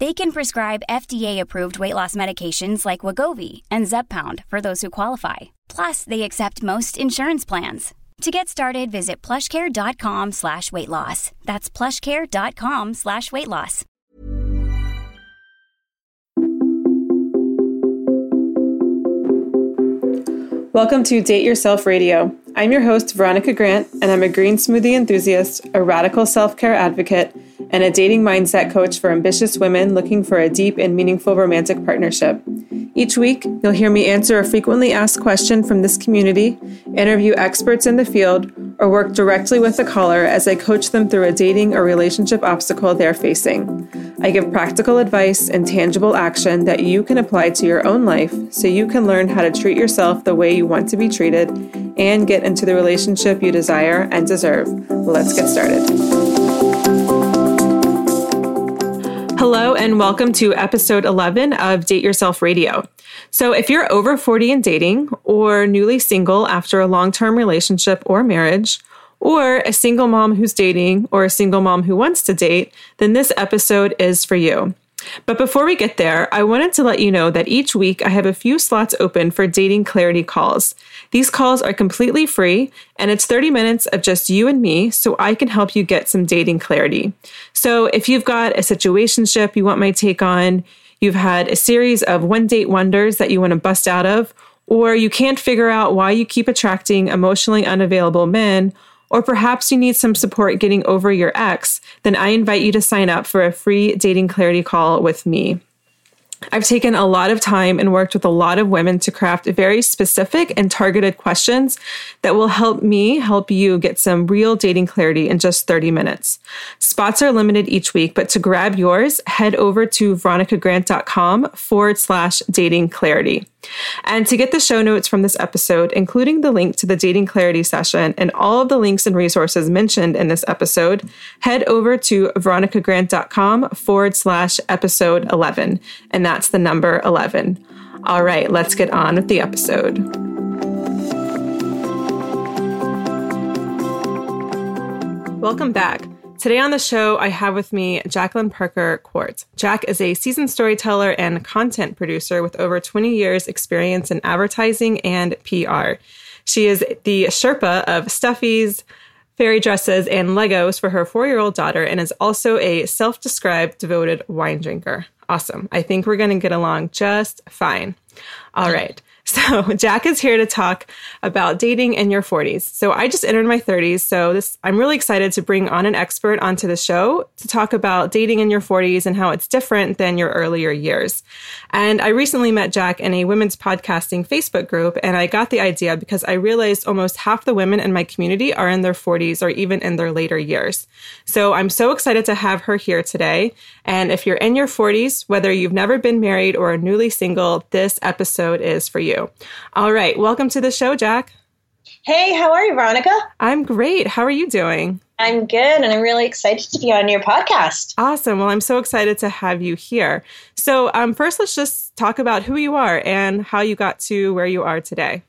They can prescribe FDA-approved weight loss medications like Wegovy and Zepbound for those who qualify. Plus, they accept most insurance plans. To get started, visit plushcare.com slash weight loss. That's plushcare.com slash weight loss. Welcome to Date Yourself Radio. I'm your host, Veronica Grant, and I'm a green smoothie enthusiast, a radical self care advocate, and a dating mindset coach for ambitious women looking for a deep and meaningful romantic partnership. Each week, you'll hear me answer a frequently asked question from this community, interview experts in the field, or work directly with the caller as I coach them through a dating or relationship obstacle they're facing. I give practical advice and tangible action that you can apply to your own life so you can learn how to treat yourself the way you want to be treated and get into the relationship you desire and deserve. Let's get started. Hello, and welcome to episode 11 of Date Yourself Radio. So, if you're over 40 and dating, or newly single after a long term relationship or marriage, or a single mom who's dating, or a single mom who wants to date, then this episode is for you. But before we get there, I wanted to let you know that each week I have a few slots open for dating clarity calls. These calls are completely free, and it's 30 minutes of just you and me so I can help you get some dating clarity. So if you've got a situationship you want my take on, you've had a series of one date wonders that you want to bust out of, or you can't figure out why you keep attracting emotionally unavailable men, or perhaps you need some support getting over your ex, then I invite you to sign up for a free dating clarity call with me. I've taken a lot of time and worked with a lot of women to craft very specific and targeted questions that will help me help you get some real dating clarity in just 30 minutes. Spots are limited each week, but to grab yours, head over to veronicagrant.com forward slash dating clarity. And to get the show notes from this episode, including the link to the dating clarity session and all of the links and resources mentioned in this episode, head over to veronicagrant.com forward slash episode 11. And that's the number 11. All right, let's get on with the episode. Welcome back. Today on the show, I have with me Jacqueline Parker Quartz. Jacq is a seasoned storyteller and content producer with over 20 years' experience in advertising and PR. She is the Sherpa of Stuffies, fairy dresses, and Legos for her four year old daughter, and is also a self described devoted wine drinker. Awesome. I think we're going to get along just fine. All right. So, Jacq is here to talk about dating in your 40s. So, I just entered my 30s, so this I'm really excited to bring on an expert onto the show to talk about dating in your 40s and how it's different than your earlier years. And I recently met Jacq in a women's podcasting Facebook group, and I got the idea because I realized almost half the women in my community are in their 40s or even in their later years. So, I'm so excited to have her here today. And if you're in your 40s, whether you've never been married or are newly single, this episode is for you you. All right. Welcome to the show, Jacq. Hey, how are you, Veronica? I'm great. How are you doing? I'm good, and I'm really excited to be on your podcast. Awesome. Well, I'm so excited to have you here. So, um, first, let's just talk about who you are and how you got to where you are today.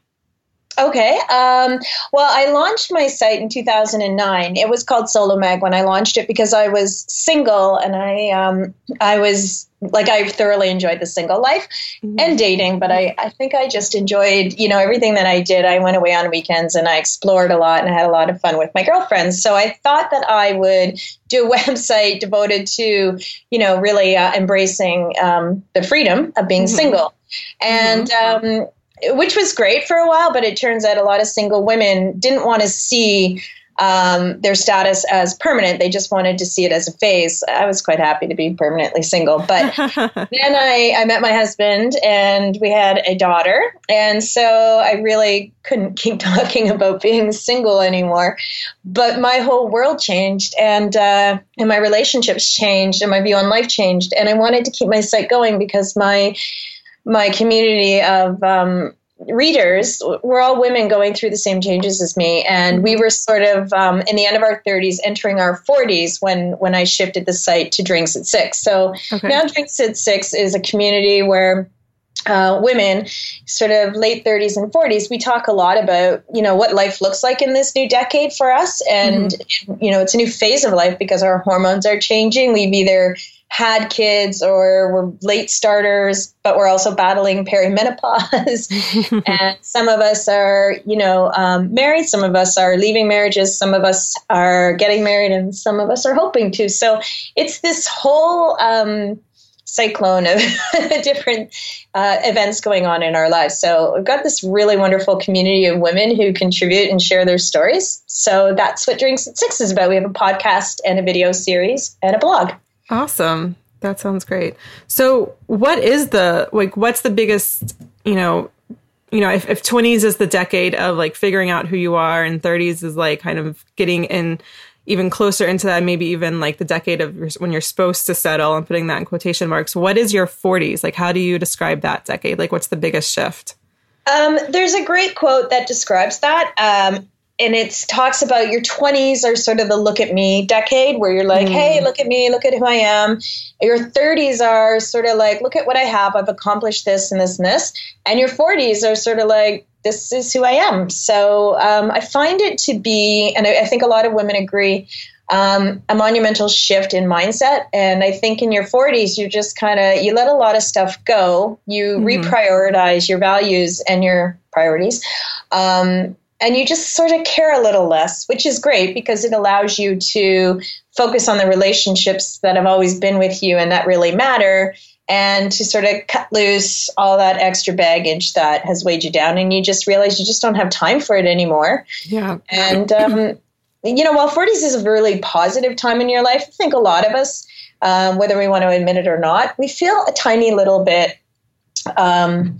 Okay. Um, well, I launched my site in 2009. It was called Solo Mag when I launched it because I was single and I um, I was like I thoroughly enjoyed the single life mm-hmm. and dating, but I, I think I just enjoyed, you know, everything that I did. I went away on weekends and I explored a lot and I had a lot of fun with my girlfriends. So I thought that I would do a website devoted to, you know, really uh, embracing um, the freedom of being mm-hmm. single. And mm-hmm. um, which was great for a while, but it turns out a lot of single women didn't want to see um, their status as permanent. They just wanted to see it as a phase. I was quite happy to be permanently single. But then I, I met my husband and we had a daughter. And so I really couldn't keep talking about being single anymore. But my whole world changed and, uh, and my relationships changed and my view on life changed. And I wanted to keep my site going because my my community of um, readers were all women going through the same changes as me and we were sort of um, in the end of our 30s entering our 40s when when i shifted the site to drinks at six so okay. now drinks at six is a community where uh, women, sort of late 30s and 40s, we talk a lot about you know what life looks like in this new decade for us, and mm-hmm. you know it's a new phase of life because our hormones are changing. We've either had kids or we're late starters, but we're also battling perimenopause. and some of us are, you know, um, married. Some of us are leaving marriages. Some of us are getting married, and some of us are hoping to. So it's this whole um, cyclone of different uh, events going on in our lives. So we've got this really wonderful community of women who contribute and share their stories. So that's what Drinks at Six is about. We have a podcast and a video series and a blog. Awesome. That sounds great. So, what is the like what's the biggest, you know, you know, if, 20s is the decade of like figuring out who you are and 30s is like kind of getting in even closer into that, maybe even like the decade of when you're supposed to settle and putting that in quotation marks. What is your 40s? Like, how do you describe that decade? Like, what's the biggest shift? Um, there's a great quote that describes that. Um, and it talks about your 20s are sort of the look at me decade where you're like, mm. hey, look at me, look at who I am. Your 30s are sort of like, look at what I have, I've accomplished this and this and this. And your 40s are sort of like, this is who I am. So um, I find it to be, and I, I think a lot of women agree, um, a monumental shift in mindset. And I think in your 40s, you just kind of you let a lot of stuff go. You mm-hmm. reprioritize your values and your priorities. Um, and you just sort of care a little less, which is great because it allows you to focus on the relationships that have always been with you and that really matter and to sort of cut loose all that extra baggage that has weighed you down. And you just realize you just don't have time for it anymore. Yeah. And um, you know while 40s is a really positive time in your life i think a lot of us um, whether we want to admit it or not we feel a tiny little bit um,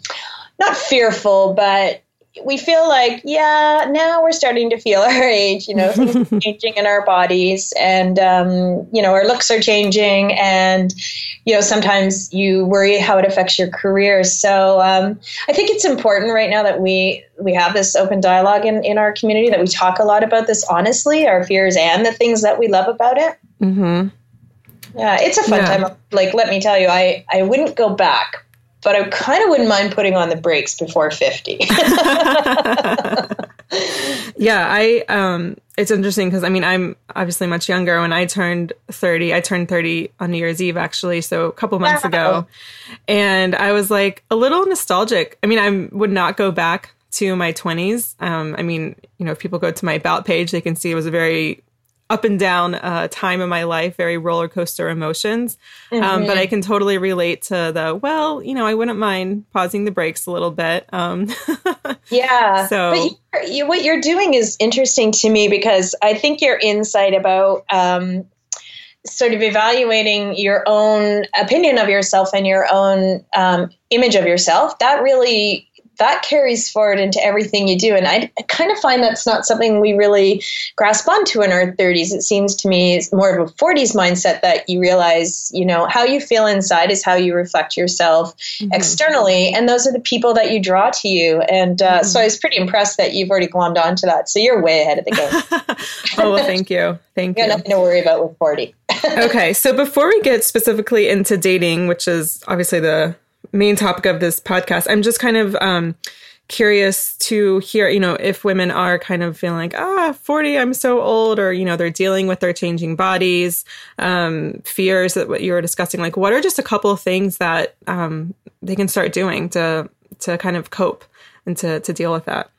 not fearful but we feel like, yeah, now we're starting to feel our age, you know, things changing in our bodies and, um, you know, our looks are changing and, you know, sometimes you worry how it affects your career. So um, I think it's important right now that we, we have this open dialogue in, in our community, that we talk a lot about this honestly, our fears and the things that we love about it. Mm-hmm. Yeah, it's a fun yeah. time. Like, let me tell you, I, I wouldn't go back but I kind of wouldn't mind putting on the brakes before 50. yeah, I um it's interesting because I mean I'm obviously much younger. When I turned 30, I turned 30 on New Year's Eve actually, so a couple months wow. ago. And I was like a little nostalgic. I mean, I would not go back to my 20s. Um, I mean, you know, if people go to my about page, they can see it was a very up and down uh, time in my life, very roller coaster emotions. Mm-hmm. Um, but I can totally relate to the, well, you know, I wouldn't mind pausing the brakes a little bit. Um, yeah. So but you, what you're doing is interesting to me because I think your insight about um, sort of evaluating your own opinion of yourself and your own um, image of yourself, that really that carries forward into everything you do. And I, I, kind of find that's not something we really grasp onto in our 30s. It seems to me it's more of a 40s mindset that you realize, you know, how you feel inside is how you reflect yourself mm-hmm. externally. And those are the people that you draw to you. And uh, mm-hmm. so I was pretty impressed that you've already glommed onto that. So you're way ahead of the game. oh, well, thank you. Thank you. you. nothing to worry about with 40. okay. So before we get specifically into dating, which is obviously the main topic of this podcast. I'm just kind of um, curious to hear, you know, if women are kind of feeling like, ah, 40, I'm so old, or, you know, they're dealing with their changing bodies, um, fears that what you were discussing. Like, what are just a couple of things that um, they can start doing to to kind of cope and to to deal with that?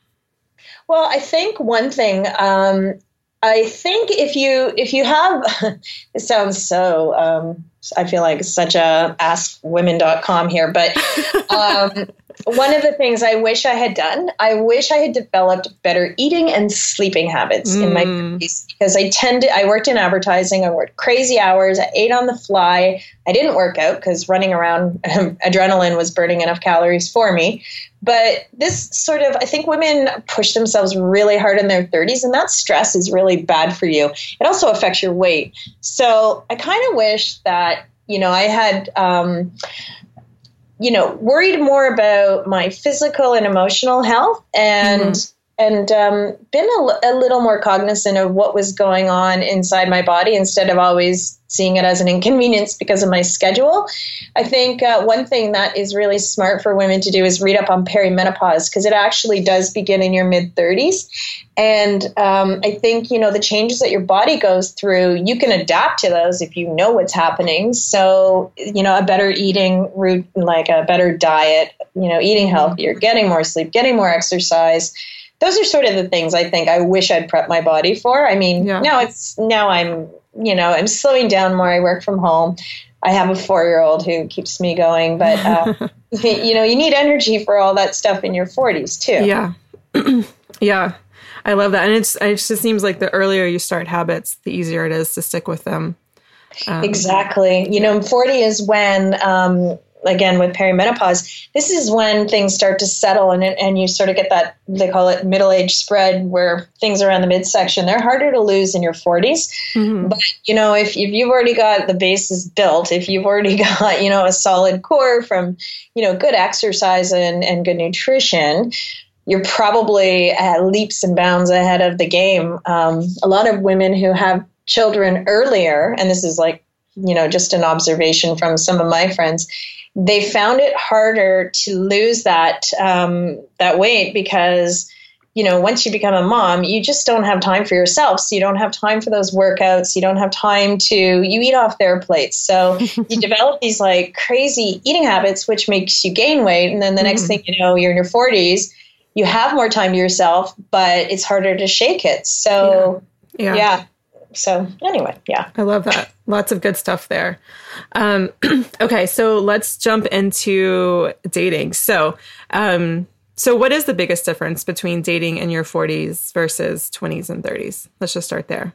Well, I think one thing um, I think if you if you have it sounds so um, I feel like such a askwomen.com here, but um, one of the things I wish I had done, I wish I had developed better eating and sleeping habits mm. in my 50s mm. because I tended, I worked in advertising, I worked crazy hours, I ate on the fly. I didn't work out because running around, adrenaline was burning enough calories for me. But this sort of, I think women push themselves really hard in their 30s, and that stress is really bad for you. It also affects your weight. So I kind of wish that, you know, I had, um, you know, worried more about my physical and emotional health and mm-hmm and um, been a, a, little more cognizant of what was going on inside my body instead of always seeing it as an inconvenience because of my schedule. I think uh, one thing that is really smart for women to do is read up on perimenopause because it actually does begin in your mid 30s. And um, I think, you know, the changes that your body goes through, you can adapt to those if you know what's happening. So, you know, a better eating route, like a better diet, you know, eating healthier, getting more sleep, getting more exercise those are sort of the things I think I wish I'd prepped my body for. I mean, yeah. now it's now I'm you know I'm slowing down more. I work from home. I have a four year old who keeps me going, but uh, you know you need energy for all that stuff in your 40s too. Yeah, yeah, I love that, and it's it just seems like the earlier you start habits, the easier it is to stick with them. Um, exactly. You know, 40 is when um, again with perimenopause, this is when things start to settle and and you sort of get that they call it middle age spread where things around the midsection they're harder to lose in your 40s. Mm-hmm. But you know if if you've already got the bases built, if you've already got you know a solid core from you know good exercise and and good nutrition. You're probably at leaps and bounds ahead of the game. Um, a lot of women who have children earlier, and this is like you know just an observation from some of my friends they found it harder to lose that um, that weight because you know once you become a mom you just don't have time for yourself. So you don't have time for those workouts. You don't have time to you eat off their plates. So you develop these like crazy eating habits which makes you gain weight. And then the next mm. thing you know you're in your 40s you have more time to yourself but it's harder to shake it. So yeah, yeah. yeah. So anyway yeah i love that lots of good stuff there um, okay, so let's jump into dating. So, um, so what is the biggest difference between dating in your 40s versus 20s and 30s? Let's just start there.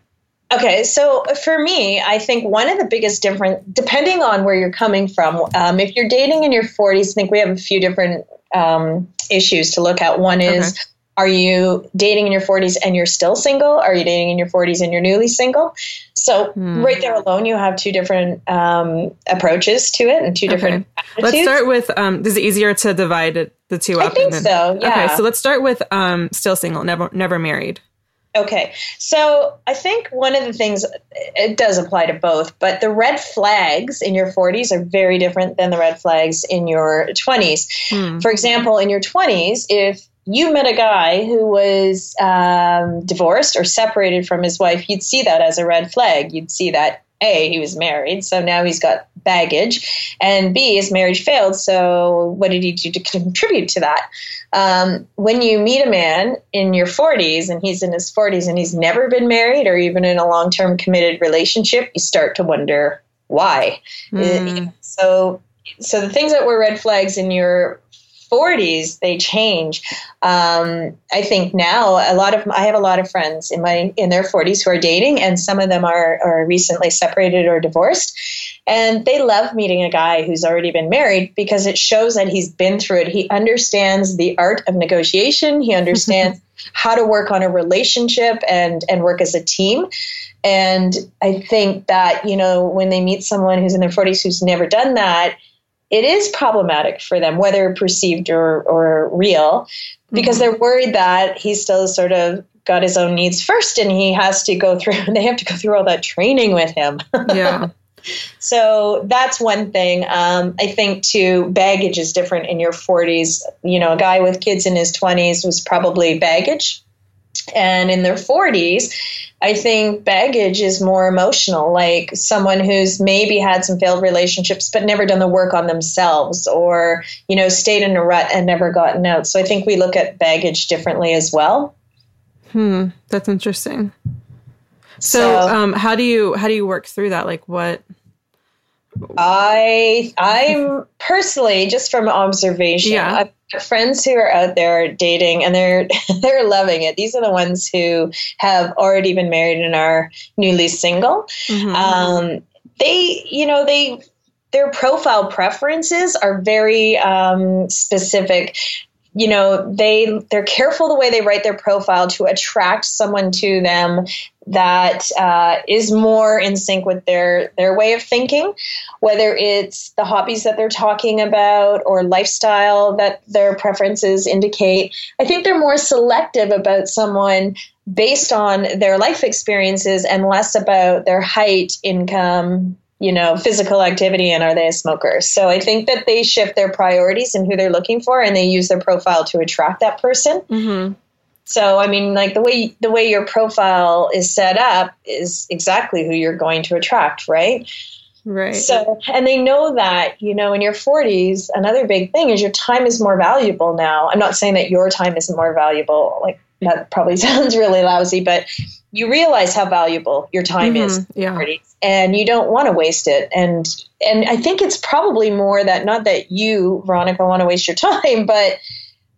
Okay, so for me, I think one of the biggest difference, depending on where you're coming from, um, if you're dating in your 40s, I think we have a few different um, issues to look at. One is okay. Are you dating in your 40s and you're still single? Are you dating in your 40s and you're newly single? So, hmm. right there alone, you have two different um, approaches to it and two different okay. Let's start with um, is it easier to divide the two up? I think then, so, yeah. Okay, so let's start with um, still single, never, never married. Okay, so I think one of the things it does apply to both, but the red flags in your 40s are very different than the red flags in your 20s. Hmm. For example, in your 20s, if you met a guy who was um, divorced or separated from his wife, you'd see that as a red flag. You'd see that a he was married, so now he's got baggage, and B his marriage failed. So what did he do to contribute to that? Um, when you meet a man in your 40s and he's in his 40s and he's never been married or even in a long term committed relationship, you start to wonder why. Mm. So so the things that were red flags in your 40s they change. Um, i think now a lot of i have a lot of friends in my in their 40s who are dating and some of them are, are recently separated or divorced. And they love meeting a guy who's already been married because it shows that he's been through it. He understands the art of negotiation. He understands how to work on a relationship and and work as a team. And i think that you know when they meet someone who's in their 40s who's never done that it is problematic for them, whether perceived or, or real, because mm-hmm. they're worried that he's still sort of got his own needs first and he has to go through and they have to go through all that training with him yeah so that's one thing. Um, I think too, baggage is different in your 40s. You know, a guy with kids in his 20s was probably baggage. And in their 40s, I think baggage is more emotional, like someone who's maybe had some failed relationships but never done the work on themselves or, you know, stayed in a rut and never gotten out. So I think we look at baggage differently as well. Hmm, that's interesting. So, so um, how do you how do you work through that? Like what I I'm personally just from observation. Yeah. I've got friends who are out there dating and they're they're loving it. These are the ones who have already been married and are newly single. Mm-hmm. Um, they, you know, they their profile preferences are very um, specific you know they they're careful the way they write their profile to attract someone to them that uh, is more in sync with their their way of thinking whether it's the hobbies that they're talking about or lifestyle that their preferences indicate. I think they're more selective about someone based on their life experiences and less about their height income you know, physical activity and are they a smoker? So I think that they shift their priorities and who they're looking for and they use their profile to attract that person. Mm-hmm. So I mean, like the way the way your profile is set up is exactly who you're going to attract, right? Right. So, and they know that, you know, in your 40s, another big thing is your time is more valuable now. I'm not saying that your time isn't more valuable. Like, that probably sounds really lousy, but you realize how valuable your time mm-hmm. is. Yeah and you don't want to waste it and and i think it's probably more that not that you veronica want to waste your time but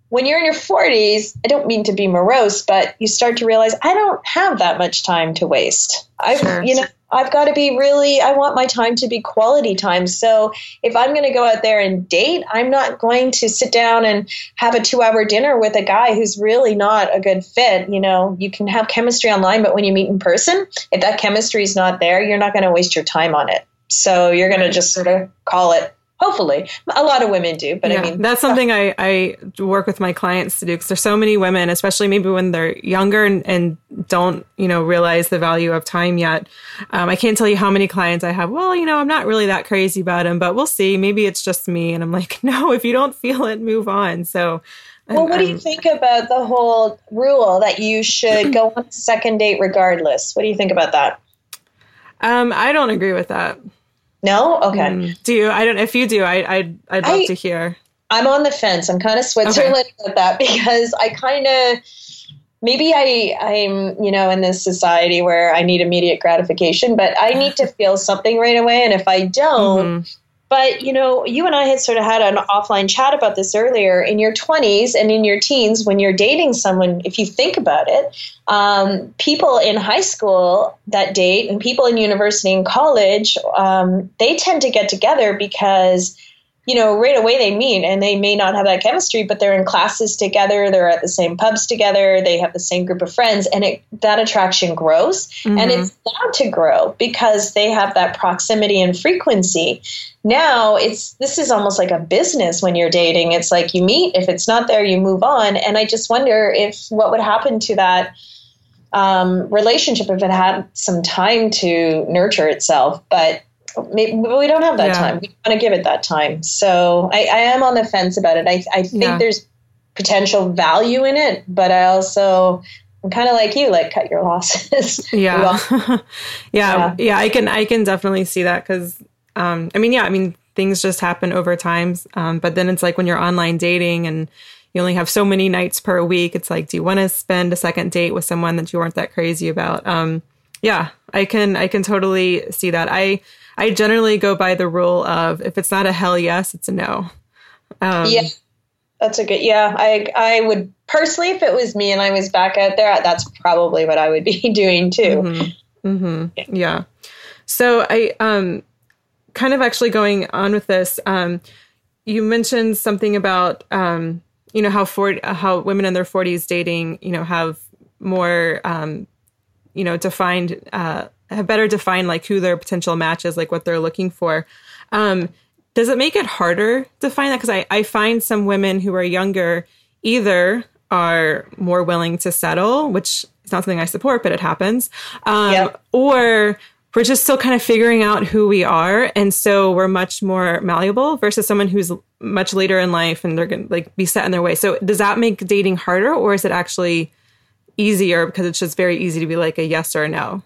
when you're in your 40s i don't mean to be morose but you start to realize i don't have that much time to waste i sure. you know I've got to be really, I want my time to be quality time. So if I'm going to go out there and date, I'm not going to sit down and have a two hour dinner with a guy who's really not a good fit. You know, you can have chemistry online, but when you meet in person, if that chemistry is not there, you're not going to waste your time on it. So you're going to just sort of call it Hopefully, a lot of women do, but yeah, I mean, that's something I, I work with my clients to do because there's so many women, especially maybe when they're younger and, and don't, you know, realize the value of time yet. Um, I can't tell you how many clients I have. Well, you know, I'm not really that crazy about him, but we'll see. Maybe it's just me. And I'm like, no, if you don't feel it, move on. So, well, what do you think about the whole rule that you should go on a second date regardless? What do you think about that? Um, I don't agree with that. No? Okay. Mm. Do you? I don't. If you do, I, I'd I'd love I, to hear. I'm on the fence. I'm kind of Switzerland okay. with that because I kind of maybe I I'm you know in this society where I need immediate gratification, but I need to feel something right away, and if I don't. Mm-hmm. But you know, you and I had sort of had an offline chat about this earlier. In your 20s and in your teens, when you're dating someone, if you think about it, um, people in high school that date and people in university and college, um, they tend to get together because you know, right away they meet and they may not have that chemistry, but they're in classes together, they're at the same pubs together, they have the same group of friends, and it, that attraction grows. Mm-hmm. And it's bound to grow because they have that proximity and frequency. Now it's this is almost like a business when you're dating. It's like you meet, if it's not there, you move on. And I just wonder if what would happen to that um, relationship if it had some time to nurture itself. But maybe we don't have that yeah. time. We want to give it that time. So I, I, am on the fence about it. I, I think yeah. there's potential value in it, but I also I'm kind of like you, like cut your losses. Yeah. yeah. yeah, yeah, I can I can definitely see that because um, I mean, yeah, I mean things just happen over time. Um, but then it's like when you're online dating and you only have so many nights per week. It's like, do you want to spend a second date with someone that you aren't that crazy about? Um, yeah, I can I can totally see that. I I generally go by the rule of if it's not a hell yes, it's a no. Um, yeah, that's a good. Yeah, I I would personally, if it was me and I was back out there, that's probably what I would be doing too. Mm-hmm. Mm-hmm. Yeah. yeah. So I um kind of actually going on with this. Um, you mentioned something about um, you know how for how women in their forties dating you know have more um, you know defined uh, have better defined like who their potential match is, like what they're looking for. Um, does it make it harder to find that? Because I, I find some women who are younger either are more willing to settle, which is not something I support, but it happens, um, yep. or we're just still kind of figuring out who we are. And so we're much more malleable versus someone who's much later in life and they're going to like be set in their way. So does that make dating harder or is it actually easier because it's just very easy to be like a yes or a no?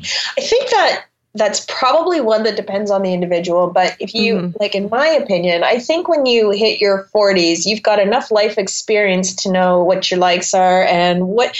I think that that's probably one that depends on the individual. But if you, mm-hmm. like, in my opinion, I think when you hit your 40s, you've got enough life experience to know what your likes are and what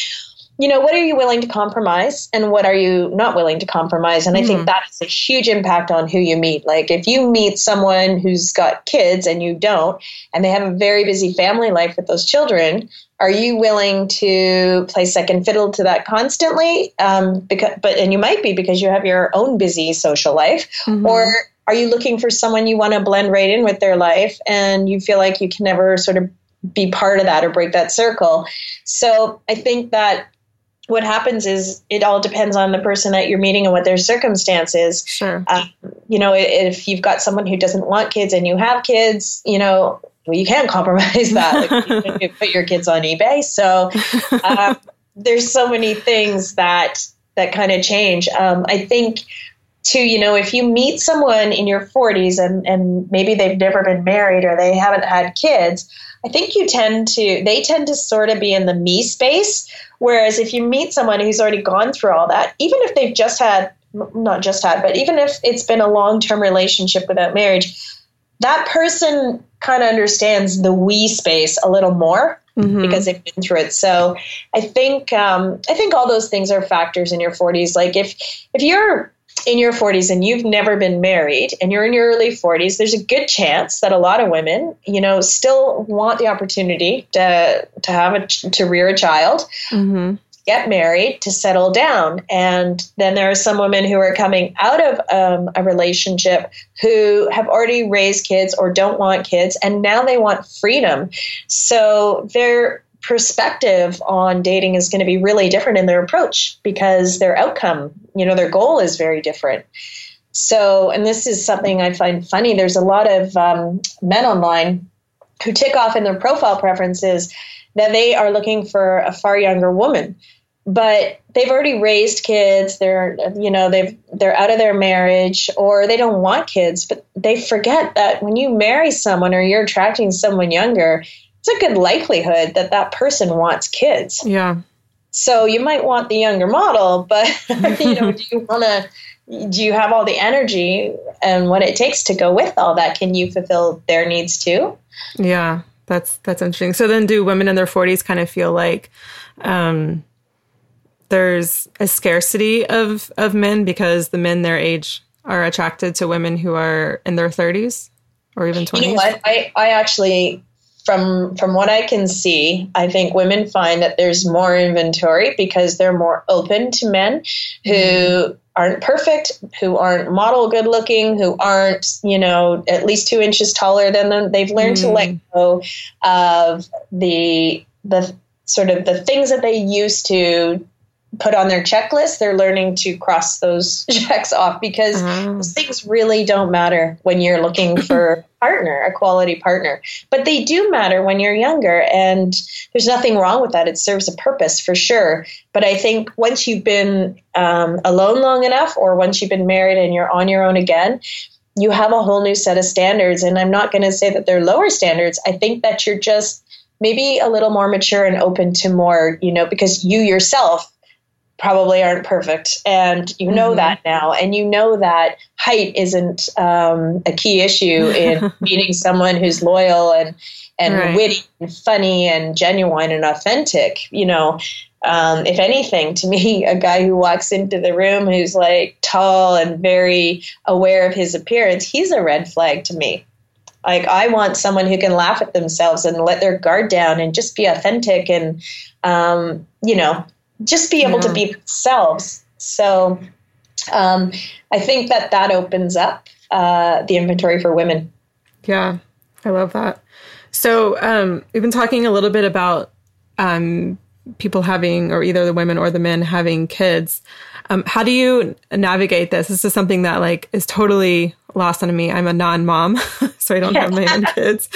you know, what are you willing to compromise and what are you not willing to compromise? And mm I think hmm. that has a huge impact on who you meet. Like if you meet someone who's got kids and you don't, and they have a very busy family life with those children, are you willing to play second fiddle to that constantly? Um, because, but and you might be because you have your own busy social life, mm-hmm. or are you looking for someone you want to blend right in with their life and you feel like you can never sort of be part of that or break that circle? So I think that what happens is it all depends on the person that you're meeting and what their circumstances. Sure. Um, you know, if you've got someone who doesn't want kids and you have kids, you know, well, you can't compromise that. Like, you put your kids on eBay. So um, there's so many things that that kind of change. Um, I think too, you know, if you meet someone in your 40s and, and maybe they've never been married or they haven't had kids, I think you tend to, they tend to sort of be in the me space. Whereas if you meet someone who's already gone through all that, even if they've just had, not just had, but even if it's been a long term relationship without marriage, that person kind of understands the we space a little more. Mm-hmm. because they've been through it. So I think um, I think all those things are factors in your 40s. Like if if you're in your 40s and you've never been married and you're in your early 40s, there's a good chance that a lot of women, you know, still want the opportunity to to have a to rear a child. Mm-hmm. Get married to settle down, and then there are some women who are coming out of um, a relationship who have already raised kids or don't want kids, and now they want freedom. So they're perspective on dating is going to be really different in their approach because their outcome, you know, their goal is very different. So, and this is something I find funny. There's a lot of um, men online who tick off in their profile preferences that they are looking for a far younger woman but they've already raised kids they're you know they've they're out of their marriage or they don't want kids but they forget that when you marry someone or you're attracting someone younger it's a good likelihood that that person wants kids. Yeah. So you might want the younger model, but you know, do you want to? Do you have all the energy and what it takes to go with all that? Can you fulfill their needs too? Yeah, that's that's interesting. So then, do women in their forties kind of feel like um, there's a scarcity of of men because the men their age are attracted to women who are in their thirties or even twenties? You know what? I I actually from from what I can see, I think women find that there's more inventory because they're more open to men who mm-hmm. aren't perfect, who aren't model good looking, who aren't, you know, at least two inches taller than them. They've learned mm. to let mm-hmm. go of the the sort of the things that they used to put on their checklist, they're learning to cross those checks off because uh-huh. things really don't matter when you're looking for a partner, a quality partner. But they do matter when you're younger, and there's nothing wrong with that. It serves a purpose for sure. But I think once you've been um, alone long enough, or once you've been married and you're on your own again, you have a whole new set of standards. And I'm not going to say that they're lower standards. I think that you're just maybe a little more mature and open to more, you know, because you yourself probably aren't perfect and you know mm-hmm. that now and you know that height isn't um, a key issue in meeting someone who's loyal and and right. witty and funny and genuine and authentic you know um, if anything to me a guy who walks into the room who's like tall and very aware of his appearance he's a red flag to me like i want someone who can laugh at themselves and let their guard down and just be authentic and um, you know just be able yeah. to be themselves. So um, I think that that opens up uh, the inventory for women. Yeah, I love that. So um, we've been talking a little bit about um, people having, or either the women or the men having kids. Um, how do you navigate this? This is something that like is totally lost on me. I'm a non-mom, so I don't have my own kids.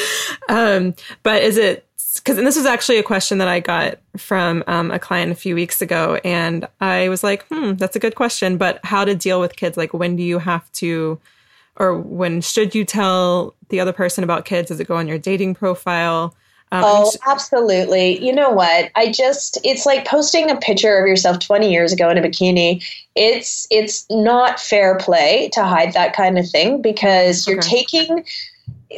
Um, but is it because and this was actually a question that I got from um, a client a few weeks ago, and I was like, "Hmm, that's a good question." But how to deal with kids? Like, when do you have to, or when should you tell the other person about kids? Does it go on your dating profile? Um, oh, absolutely. You know what? I just it's like posting a picture of yourself 20 years ago in a bikini. It's it's not fair play to hide that kind of thing because you're okay. taking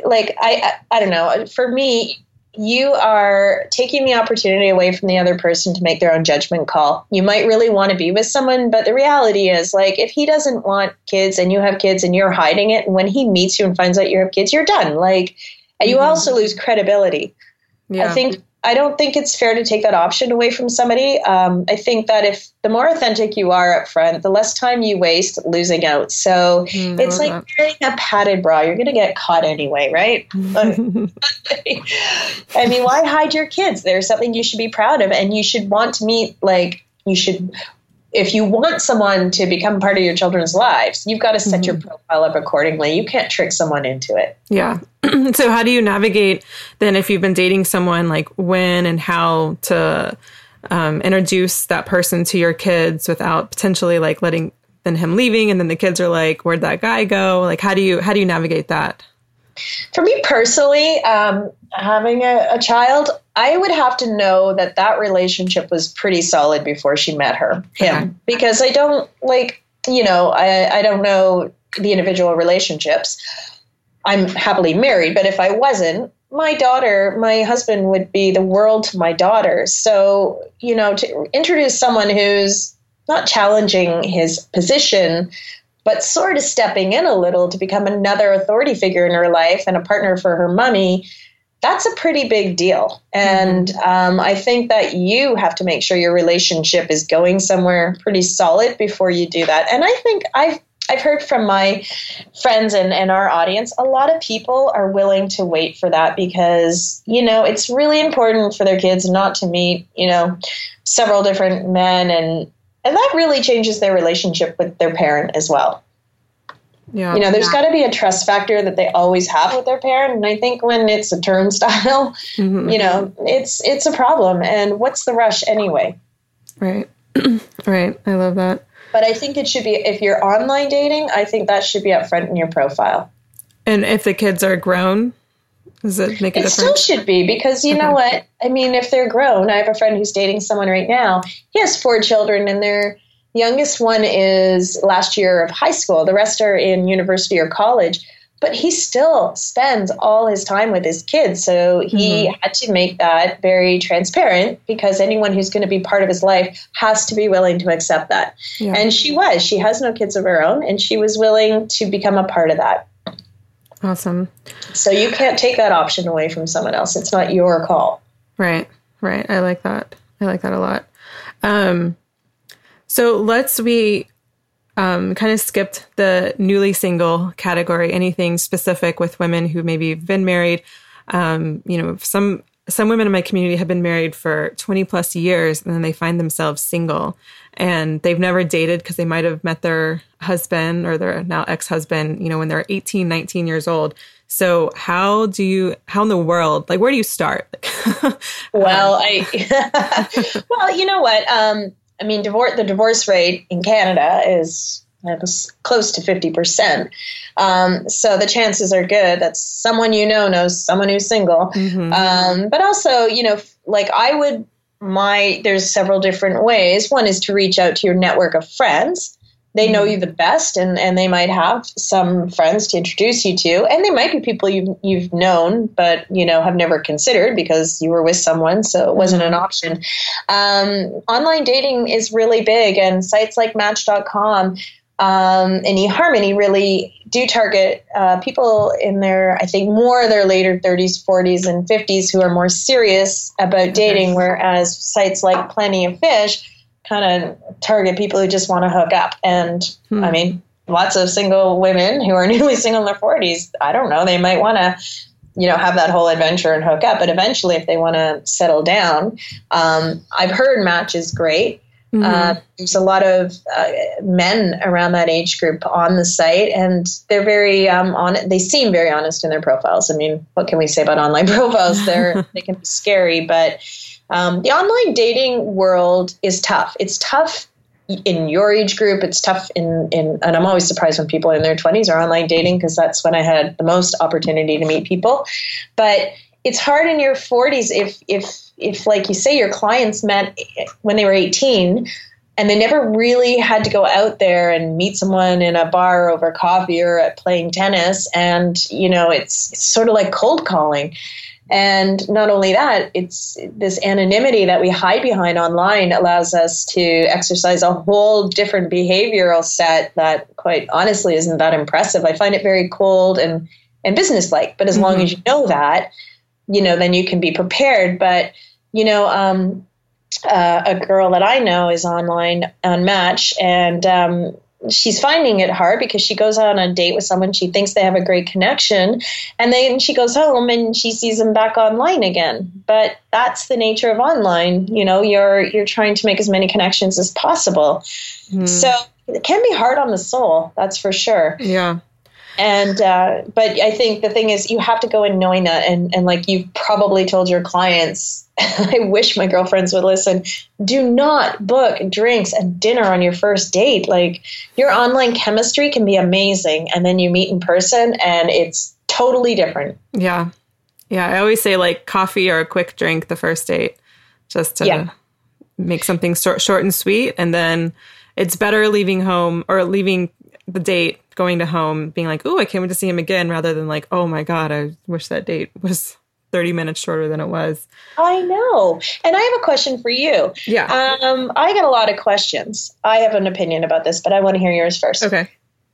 like I, I I don't know. For me, you are taking the opportunity away from the other person to make their own judgment call. You might really want to be with someone, but the reality is, like, if he doesn't want kids and you have kids and you're hiding it, and when he meets you and finds out you have kids, you're done. Like, and you mm-hmm. also lose credibility. Yeah. I think I don't think it's fair to take that option away from somebody. Um, I think that if the more authentic you are up front, the less time you waste losing out. So mm, it's like that. wearing a padded bra. You're going to get caught anyway, right? I mean, why hide your kids? There's something you should be proud of, and you should want to meet like you should if you want someone to become part of your children's lives, you've got to set mm-hmm. your profile up accordingly. You can't trick someone into it. Yeah. so how do you navigate then if you've been dating someone like when and how to um, introduce that person to your kids without potentially like letting then him leaving and then the kids are like where'd that guy go? Like how do you how do you navigate that? For me personally um, having a, a, child i would have to know that that relationship was pretty solid before she met her him. Okay. because i don't like you know I, I don't know the individual relationships i'm happily married but if i wasn't my daughter my husband would be the world to my daughter so you know to introduce someone who's not challenging his position but sort of stepping in a little to become another authority figure in her life and a partner for her money that's a pretty big deal. And mm-hmm. um, I think that you have to make sure your relationship is going somewhere pretty solid before you do that. And I think I've I've heard from my friends and, and our audience, a lot of people are willing to wait for that because, you know, it's really important for their kids not to meet, you know, several different men and and that really changes their relationship with their parent as well. Yeah. You know, there's got to be a trust factor that they always have with their parent, and I think when it's a turnstile, mm-hmm. you know, it's it's a problem. And what's the rush anyway? Right. right. I love that. But I think it should be if you're online dating, I think that should be up front in your profile. And if the kids are grown, does it make a it difference? still should be because you okay. know what? I mean, if they're grown, I have a friend who's dating someone right now. He has four children, and they're youngest one is last year of high school. The rest are in university or college. But he still spends all his time with his kids. So he mm-hmm. had to make that very transparent because anyone who's going to be part of his life has to be willing to accept that. Yeah. And she was. She has no kids of her own, and she was willing to become a part of that. Awesome. So you can't take that option away from someone else. It's not your call. Right. Right. I like that. I like that a lot. Um, so let's we um, kind of skipped the newly single category. Anything specific with women who maybe have been married? Um, you know, some some women in my community have been married for 20 plus years and then they find themselves single and they've never dated because they might have met their husband or their now ex-husband you know when they're 18 19 years old so how do you how in the world like where do you start well i well you know what um I mean, divorce the divorce rate in Canada is close to 50%. Um, so the chances are good that someone you know knows someone who's single. Mm-hmm. Um, but also, you know, like I would, my, there's several different ways. One is to reach out to your network of friends they know you the best and, and they might have some friends to introduce you to and they might be people you've, you've known but you know have never considered because you were with someone so it wasn't an option. Um, online dating is really big and sites like match.com um, and eharmony really do target uh, people in their i think more their later 30s 40s and 50s who are more serious about dating whereas sites like plenty of fish kind of target people who just want to hook up. And hmm. I mean, lots of single women who are newly single in their 40s, I don't know, they might want to you know have that whole adventure and hook up but eventually if they want to settle down um, i've heard match is great Mm-hmm. Uh, there's a lot of uh, men around that age group on the site, and they're very um, on. They seem very honest in their profiles. I mean, what can we say about online profiles? They're they can be scary, but um, the online dating world is tough. It's tough in your age group. It's tough in in, and I'm always surprised when people in their 20s are online dating because that's when I had the most opportunity to meet people. But it's hard in your 40s if if if like you say your clients met when they were 18 and they never really had to go out there and meet someone in a bar over coffee or at playing tennis and you know it's, it's sort of like cold calling and not only that it's this anonymity that we hide behind online allows us to exercise a whole different behavioral set that quite honestly isn't that impressive i find it very cold and and businesslike but as mm-hmm. long as you know that you know, then you can be prepared. But, you know, um, uh, a girl that I know is online on Match, and um, she's finding it hard because she goes on a date with someone she thinks they have a great connection. And then she goes home and she sees them back online again. But that's the nature of online. You know you're you're trying to make as many connections as possible. Mm. so it can be hard on the soul that's for sure. Yeah and uh, but I think the thing is you have to go in knowing that. And and like you've probably told your clients I wish my girlfriends would listen. Do not book drinks and dinner on your first date. Like your online chemistry can be amazing. And then you meet in person and it's totally different. Yeah. Yeah. I always say like coffee or a quick drink the first date just to yeah. make something short, short and sweet. And then it's better leaving home or leaving the date going to home being like, "Oh, I can't wait to see him again," rather than like, "Oh my god, I wish that date was 30 minutes shorter than it was." I know. And I have a question for you. Yeah. Um, I get a lot of questions. I have an opinion about this, but I want to hear yours first. Okay.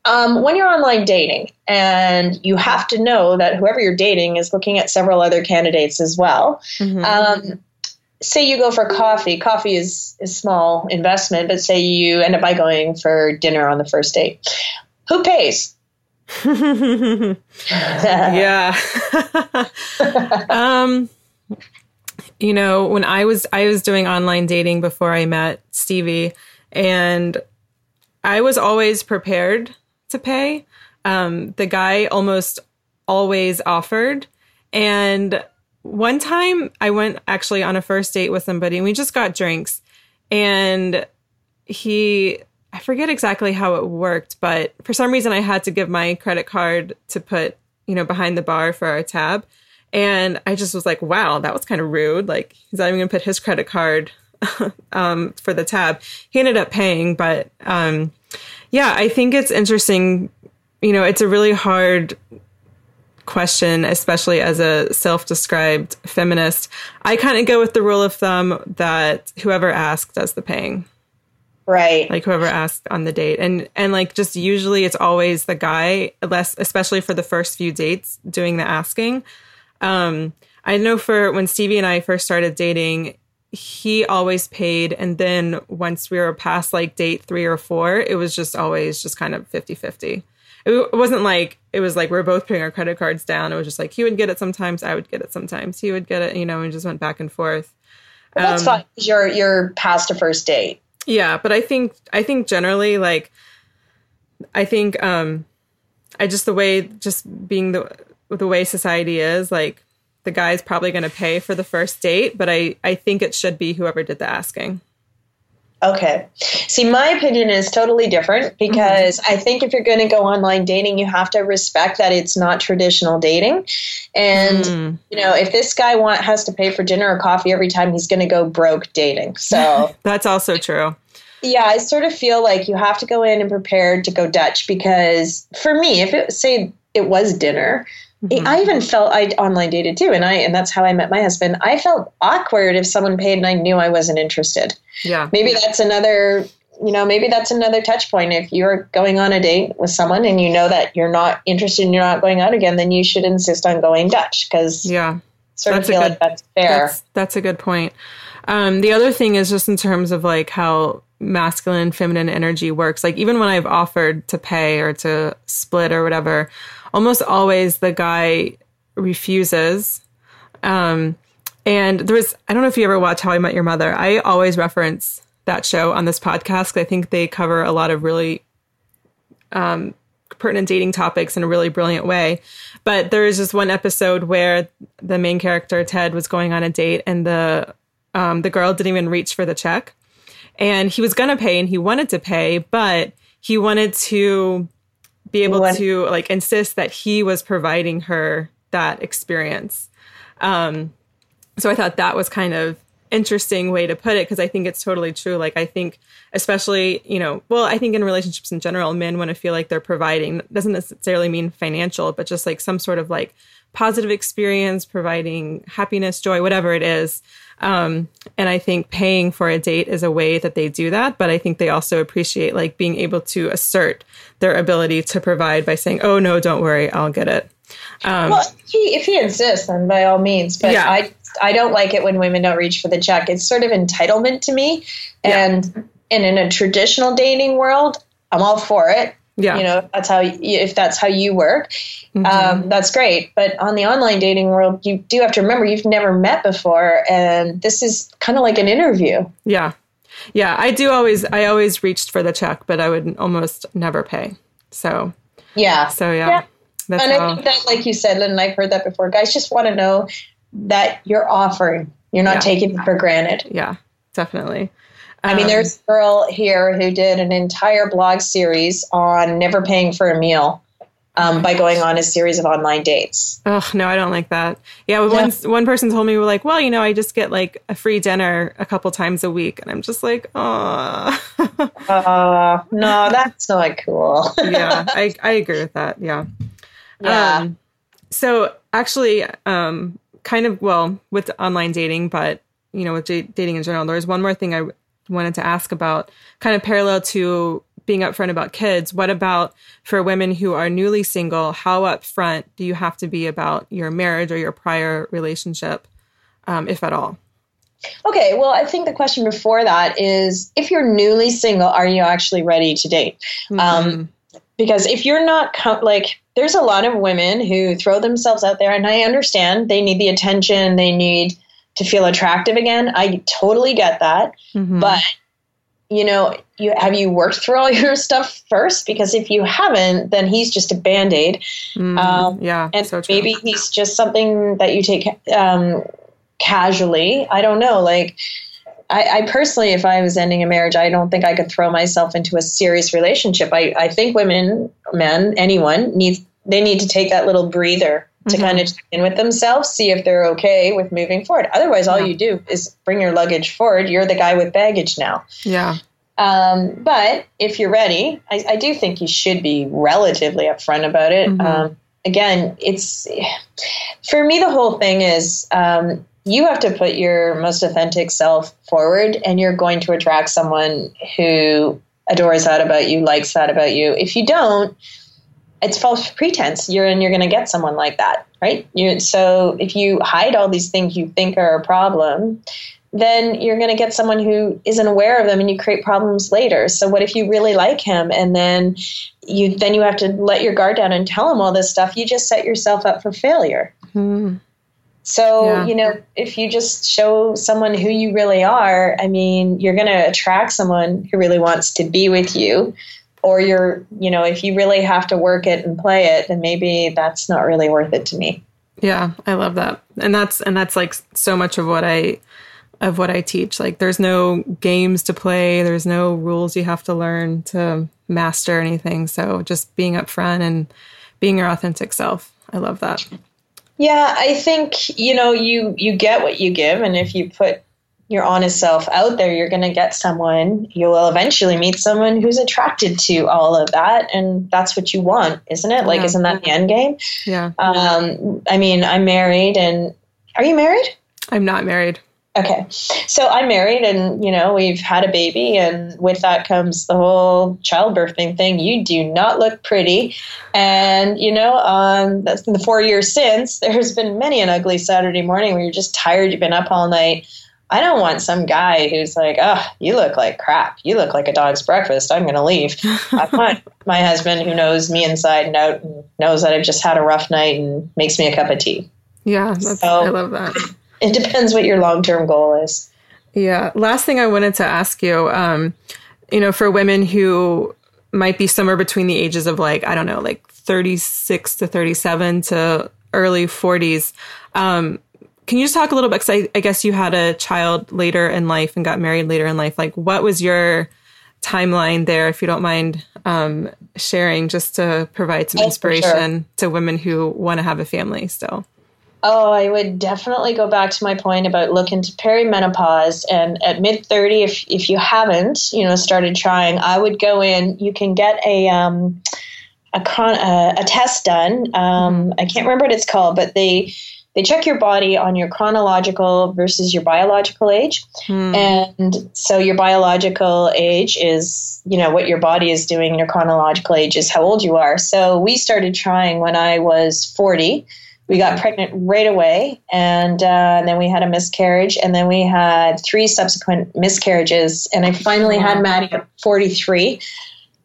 Um, when you're online dating and you have to know that whoever you're dating is looking at several other candidates as well. Mm-hmm. Um, say you go for coffee coffee is a small investment but say you end up by going for dinner on the first date who pays? yeah. um, you know, when I was I was doing online dating before I met Stevie, and I was always prepared to pay. Um, the guy almost always offered, and one time I went actually on a first date with somebody, and we just got drinks, and he I forget exactly how it worked, but for some reason I had to give my credit card to put, you know, behind the bar for our tab. And I just was like, wow, that was kind of rude. Like, he's not even going to put his credit card um, for the tab. He ended up paying, but um, yeah, I think it's interesting. You know, it's a really hard question, especially as a self described feminist. I kind of go with the rule of thumb that whoever asks does the paying. Right. Like whoever asks on the date. And and like just usually it's always the guy less especially for the first few dates doing the asking. Um i know for when stevie and i first started dating he always paid. And then once we were past like date three or four it was just always just kind of 50 50 it wasn't like it was like we are both putting our credit cards down. It was just like he would get it sometimes i would get it sometimes. He would get it you know and just went back and forth. Well, that's um, fine you're you're past a first date. Yeah, but I think I think generally like I think um I just the way just being the the way society is like the guy's probably going to pay for the first date, but I I think it should be whoever did the asking. Okay. See, my opinion is totally different because mm-hmm. I think if you're going to go online dating, you have to respect that it's not traditional dating. And, mm. you know, if this guy want, has to pay for dinner or coffee every time, he's going to go broke dating. So that's also true. Yeah, I sort of feel like you have to go in and prepared to go Dutch because for me, if it say it was dinner, Mm-hmm. I even felt I online dated too, and I and that's how I met my husband. I felt awkward if someone paid and I knew I wasn't interested. Yeah, maybe that's another. You know, maybe that's another touch point. If you're going on a date with someone and you know that you're not interested and you're not going out again, then you should insist on going Dutch because yeah, sort that's of feel good, like that's fair. That's, that's a good point. Um, the other thing is just in terms of like how masculine feminine energy works. Like even when I've offered to pay or to split or whatever, almost always the guy refuses. Um, and there was, I don't know if you ever watch How I Met Your Mother. I always reference that show on this podcast. I think they cover a lot of really um, pertinent dating topics in a really brilliant way. But there is just one episode where the main character Ted was going on a date, and the um, the girl didn't even reach for the check, and he was gonna pay, and he wanted to pay, but he wanted to be able what? to like insist that he was providing her that experience. Um, so I thought that was kind of interesting way to put it because I think it's totally true. Like I think especially, you know, well, I think in relationships in general, men want to feel like they're providing doesn't necessarily mean financial, but just like some sort of like positive experience, providing happiness, joy, whatever it is. Um, and I think paying for a date is a way that they do that. But I think they also appreciate like being able to assert their ability to provide by saying, "Oh no, don't worry, I'll get it." Um, well, if he, if he insists, then by all means. But yeah. I I don't like it when women don't reach for the check. It's sort of entitlement to me. And yeah. and in a traditional dating world, I'm all for it. Yeah. You know, that's how, you, if that's how you work, mm-hmm. um, that's great. But on the online dating world, you do have to remember you've never met before. And this is kind of like an interview. Yeah. Yeah. I do always, I always reached for the check, but I would almost never pay. So, yeah. So, yeah. yeah. That's and I think that, like you said, Lynn, I've heard that before. Guys just want to know that you're offering. You're not yeah. taking it for granted. Yeah, definitely. I mean, there's a girl here who did an entire blog series on never paying for a meal um, by going on a series of online dates. Oh no, I don't like that. Yeah, yeah. one one person told me, "We're like, well, you know, I just get like a free dinner a couple times a week," and I'm just like, oh, uh, no, that's not cool. yeah, I I agree with that. Yeah, yeah. Um, so actually, um, kind of well with online dating, but you know, with j- dating in general, there's one more thing I wanted to ask about, kind of parallel to being upfront about kids. What about for women who are newly single? How upfront do you have to be about your marriage or your prior relationship, um, if at all? Okay, well, I think the question before that is if you're newly single, are you actually ready to date? Mm-hmm. Um, because if you're not like there's a lot of women who throw themselves out there and i understand they need the attention they need to feel attractive again. I totally get that. Mm-hmm. but you know you have you worked through all your stuff first? Because if you haven't then he's just a band-aid. Mm, um, yeah and so maybe he's just something that you take um, casually. I don't know. Like I, I, personally, if I was ending a marriage, I don't think I could throw myself into a serious relationship. I, I think women, men, anyone needs they need to take that little breather to mm-hmm. kind of check in with themselves, see if they're okay with moving forward. Otherwise, all yeah. you do is bring your luggage forward. You're the guy with baggage now. Yeah. Um, but if you're ready, I, I, do think you should be relatively upfront about it. Mm-hmm. Um, again, it's for me, the whole thing is um, you have to put your most authentic self forward and you're going to attract someone who adores that about you, likes that about you. If you don't, it's false pretense. You're and you're going to get someone like that, right? You, so if you hide all these things you think are a problem, then you're going to get someone who isn't aware of them, and you create problems later. So what if you really like him, and then you then you have to let your guard down and tell him all this stuff? You just set yourself up for failure. Mm-hmm. So, yeah. you know, if you just show someone who you really are, I mean, you're going to attract someone who really wants to be with you. Or you're, you know, if you really have to work it and play it, then maybe that's not really worth it to me. Yeah, I love that. And that's and that's like so much of what I of what I teach. Like there's no games to play, there's no rules you have to learn to master anything. So just being upfront and being your authentic self. I love that. Yeah, I think you know you you get what you give, and if you put your honest self out there, you're going to get someone. You will eventually meet someone who's attracted to all of that, and that's what you want, isn't it? Like, yeah. isn't that the end game? Yeah. Um, I mean, I'm married, and are you married? I'm not married. Okay. So I'm married and, you know, we've had a baby and with that comes the whole childbirthing thing. You do not look pretty. And, you know, um, that's in the four years since, there's been many an ugly Saturday morning where you're just tired, you've been up all night. I don't want some guy who's like, oh, you look like crap. You look like a dog's breakfast. I'm going to leave. I want my husband who knows me inside and out and knows that I've just had a rough night and makes me a cup of tea. Yeah, so, I love that it depends what your long term goal is. Yeah. Last thing I wanted to ask you, um, you know, for women who might be somewhere between the ages of like, I don't know, like 36 to 37 to early 40s. Um, can you just talk a little bit? Because I, I, guess you had a child later in life and got married later in life. Like, what was your timeline there, if you don't mind um, sharing, just to provide some inspiration sure. to women who want to have a family still? Oh, I would definitely go back to my point about look into perimenopause and at mid 30 if if you haven't, you know, started trying, I would go in, you can get a um a con- uh, a test done. Um, mm-hmm. I can't remember what it's called, but they they check your body on your chronological versus your biological age. Hmm. And so your biological age is, you know, what your body is doing, your chronological age is how old you are. So we started trying when I was 40 we got pregnant right away and, uh, and, then we had a miscarriage and then we had three subsequent miscarriages and i finally had maddie at 43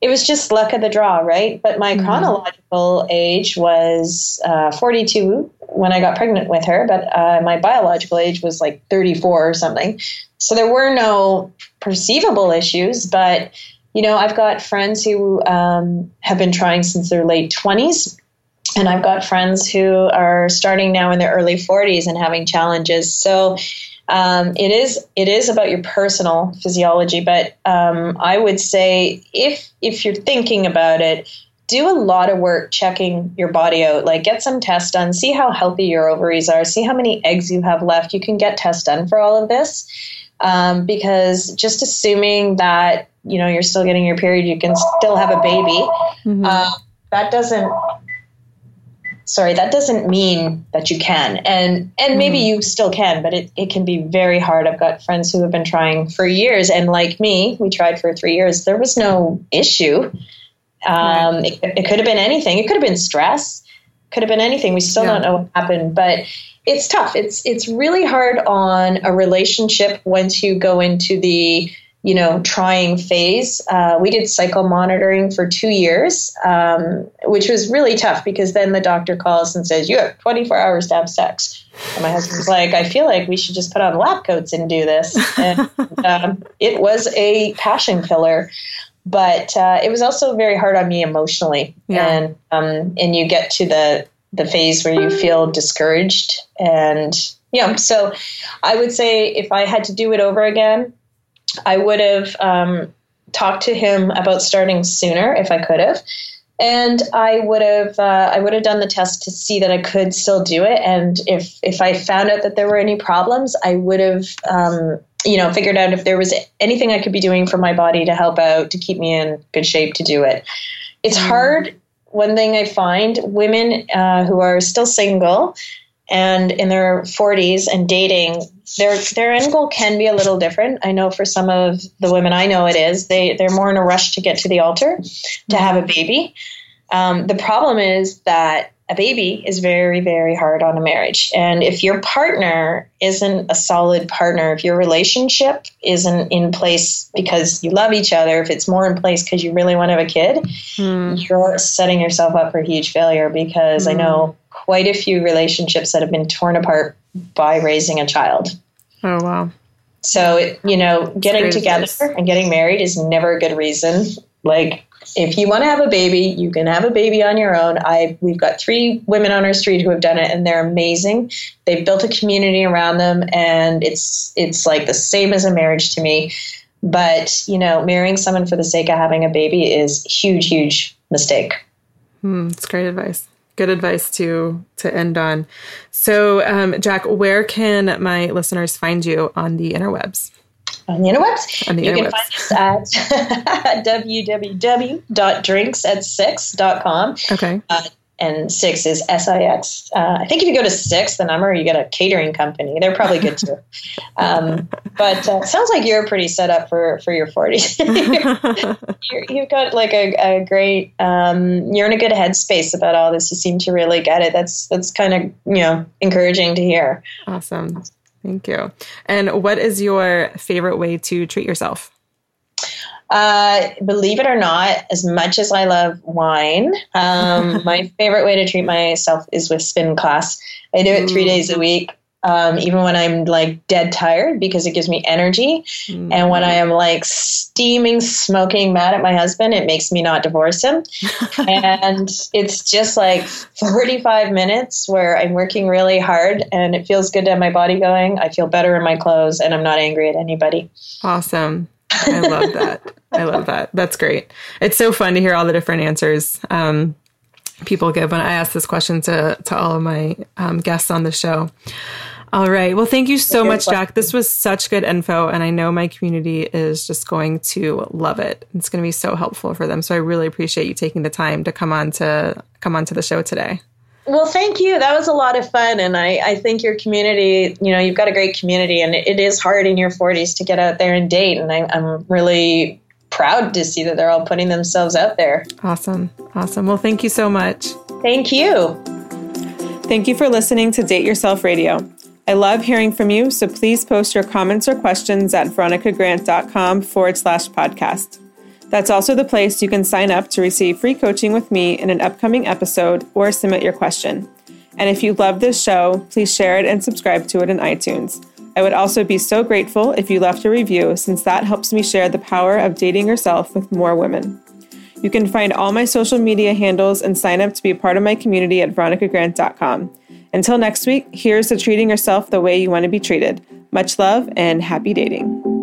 it was just luck of the draw right but my mm-hmm. chronological age was uh, 42 when i got pregnant with her but uh, my biological age was like 34 or something so there were no perceivable issues but you know i've got friends who um, have been trying since their late 20s and I've got friends who are starting now in their early 40s and having challenges. So um, it is it is about your personal physiology, but um, I would say if if you're thinking about it, do a lot of work checking your body out. Like get some tests done, see how healthy your ovaries are, see how many eggs you have left. You can get tests done for all of this. Um, because just assuming that you know you're still getting your period, you can still have a baby. Mm-hmm. Uh, that doesn't sorry that doesn't mean that you can. And and maybe mm. you still can but it, it can be very hard. I've got friends who have been trying for years and like me we tried for three years. There was no issue. Um, right. it, it could have been anything. It could have been stress. Could have been anything. We still yeah. don't know what happened but it's tough. It's it's really hard on a relationship once you go into the you know, trying phase. Uh, we did cycle monitoring for two years, um, which was really tough because then the doctor calls and says, You have 24 hours to have sex. And my husband's like, I feel like we should just put on lab coats and do this. And um, it was a passion killer. But uh, it was also very hard on me emotionally. Yeah. And, um, and you get to the, the phase where you feel discouraged. And, yeah, so I would say if I had to do it over again, I would have um, talked to him about starting sooner if I could have. And I would have uh, I would have done the test to see that I could still do it. And if if I found out that there were any problems, I would have um, you know figured out if there was anything I could be doing for my body to help out to keep me in good shape to do it. It's mm. hard. One thing I find women uh, who are still single and in their 40s and dating their their end goal can be a little different. I know for some of the women i know it is. They they're more in a rush to get to the altar to have a baby. Um, the problem is that a baby is very very hard on a marriage. And if your partner isn't a solid partner if your relationship isn't in place because you love each other if it's more in place because you really want to have a kid mm. you're setting yourself up for huge failure because mm. i know quite a few relationships that have been torn apart by raising a child. Oh, wow. So, it, you know, getting together and getting married is never a good reason. Like, if you want to have a baby, you can have a baby on your own. I we've got three women on our street who have done it, and they're amazing. They've built a community around them, and it's it's like the same as a marriage to me. But you know, marrying someone for the sake of having a baby is huge, huge mistake. Hmm, it's great advice good advice to to end on. So, um, Jacq, where can my listeners find you on the interwebs? On the interwebs, on the you interwebs. can find us at www.drinksatsix.com. Okay. Uh, and six is SIX. Uh, I think if you go to six, the number, you get a catering company. They're probably good too. Um, but uh, sounds like you're pretty set up for, for your 40s. you have got like a, a great, um, you're in a good headspace about all this. You seem to really get it. That's, that's kind of, you know, encouraging to hear. Awesome. Thank you. And what is your favorite way to treat yourself? Uh, believe it or not, as much as I love wine, um, my favorite way to treat myself is with spin class. I do it three days a week. um, even when I'm like dead tired because it gives me energy. Mm-hmm. And when I am like steaming, smoking, mad at my husband, it makes me not divorce him. and it's just like 45 minutes where I'm working really hard and it feels good to have my body going. I feel better in my clothes and I'm not angry at anybody. Awesome. I love that. I love that. That's great. It's so fun to hear all the different answers. Um, people give when I ask this question to to all of my um, guests on the show. All right. Well, thank you so much, Jacq. This was such good info, and I know my community is just going to love it. It's going to be so helpful for them. So I really appreciate you taking the time to come on to come on to the show today. Well, thank you. That was a lot of fun, and I, I think your community. You know, you've got a great community, and it is hard in your 40s to get out there and date. And I, I'm really proud to see that they're all putting themselves out there. Awesome. Awesome. Well, thank you so much. Thank you. Thank you for listening to Date Yourself Radio. I love hearing from you, so please post your comments or questions at veronicagrant.com forward slash podcast. That's also the place you can sign up to receive free coaching with me in an upcoming episode or submit your question. And if you love this show, please share it and subscribe to it in iTunes. I would also be so grateful if you left a review, since that helps me share the power of dating yourself with more women. You can find all my social media handles and sign up to be a part of my community at veronicagrant.com. Until next week, here's to treating yourself the way you want to be treated. Much love and happy dating.